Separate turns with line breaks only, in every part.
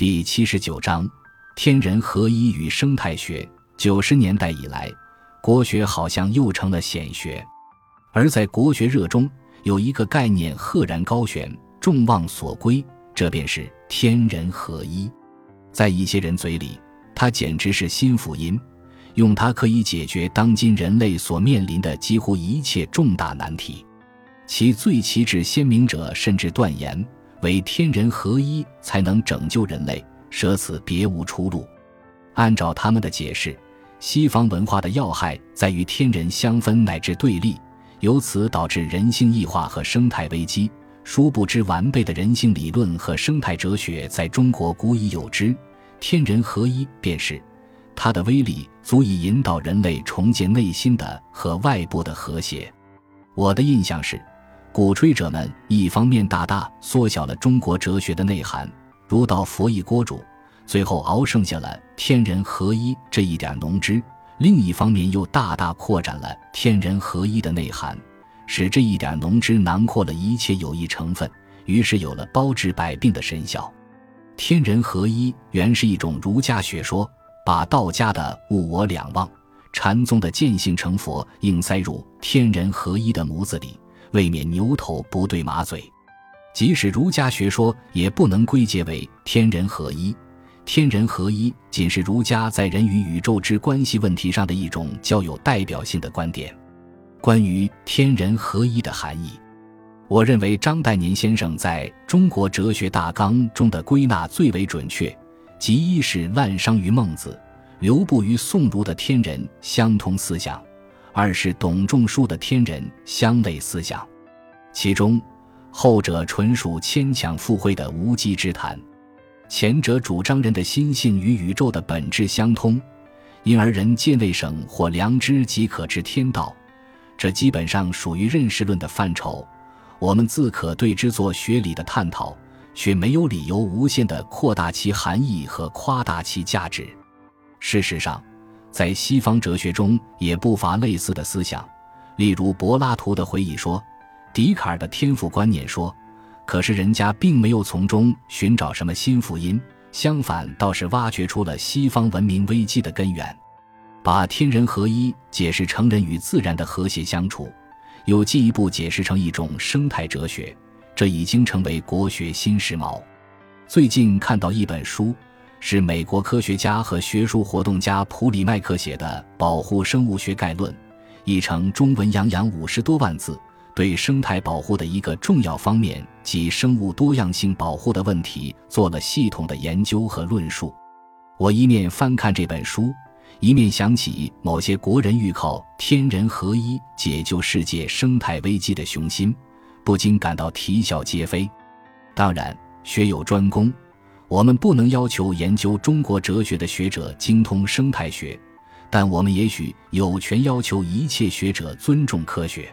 第七十九章：天人合一与生态学。九十年代以来，国学好像又成了显学，而在国学热中，有一个概念赫然高悬，众望所归，这便是天人合一。在一些人嘴里，它简直是新福音，用它可以解决当今人类所面临的几乎一切重大难题。其最旗帜鲜明者甚至断言。为天人合一才能拯救人类，舍此别无出路。按照他们的解释，西方文化的要害在于天人相分乃至对立，由此导致人性异化和生态危机。殊不知，完备的人性理论和生态哲学在中国古已有之。天人合一便是它的威力，足以引导人类重建内心的和外部的和谐。我的印象是。鼓吹者们一方面大大缩小了中国哲学的内涵，如到佛一锅煮，最后熬剩下了天人合一这一点浓汁；另一方面又大大扩展了天人合一的内涵，使这一点浓汁囊括了一切有益成分，于是有了包治百病的神效。天人合一原是一种儒家学说，把道家的物我两忘、禅宗的见性成佛硬塞入天人合一的模子里。未免牛头不对马嘴，即使儒家学说也不能归结为天人合一。天人合一仅是儒家在人与宇宙之关系问题上的一种较有代表性的观点。关于天人合一的含义，我认为张岱年先生在《中国哲学大纲》中的归纳最为准确，即一是滥觞于孟子、刘步于宋儒的天人相通思想。二是董仲舒的天人相类思想，其中后者纯属牵强附会的无稽之谈，前者主张人的心性与宇宙的本质相通，因而人皆内省或良知即可知天道，这基本上属于认识论的范畴，我们自可对之做学理的探讨，却没有理由无限的扩大其含义和夸大其价值。事实上。在西方哲学中也不乏类似的思想，例如柏拉图的回忆说，笛卡尔的天赋观念说，可是人家并没有从中寻找什么新福音，相反倒是挖掘出了西方文明危机的根源，把天人合一解释成人与自然的和谐相处，又进一步解释成一种生态哲学，这已经成为国学新时髦。最近看到一本书。是美国科学家和学术活动家普里麦克写的《保护生物学概论》，译成中文洋洋五十多万字，对生态保护的一个重要方面及生物多样性保护的问题做了系统的研究和论述。我一面翻看这本书，一面想起某些国人欲靠天人合一解救世界生态危机的雄心，不禁感到啼笑皆非。当然，学有专攻。我们不能要求研究中国哲学的学者精通生态学，但我们也许有权要求一切学者尊重科学，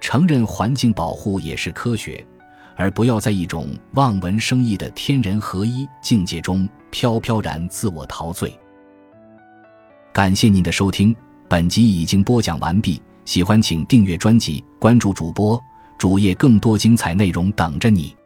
承认环境保护也是科学，而不要在一种望文生义的天人合一境界中飘飘然自我陶醉。感谢您的收听，本集已经播讲完毕。喜欢请订阅专辑，关注主播主页，更多精彩内容等着你。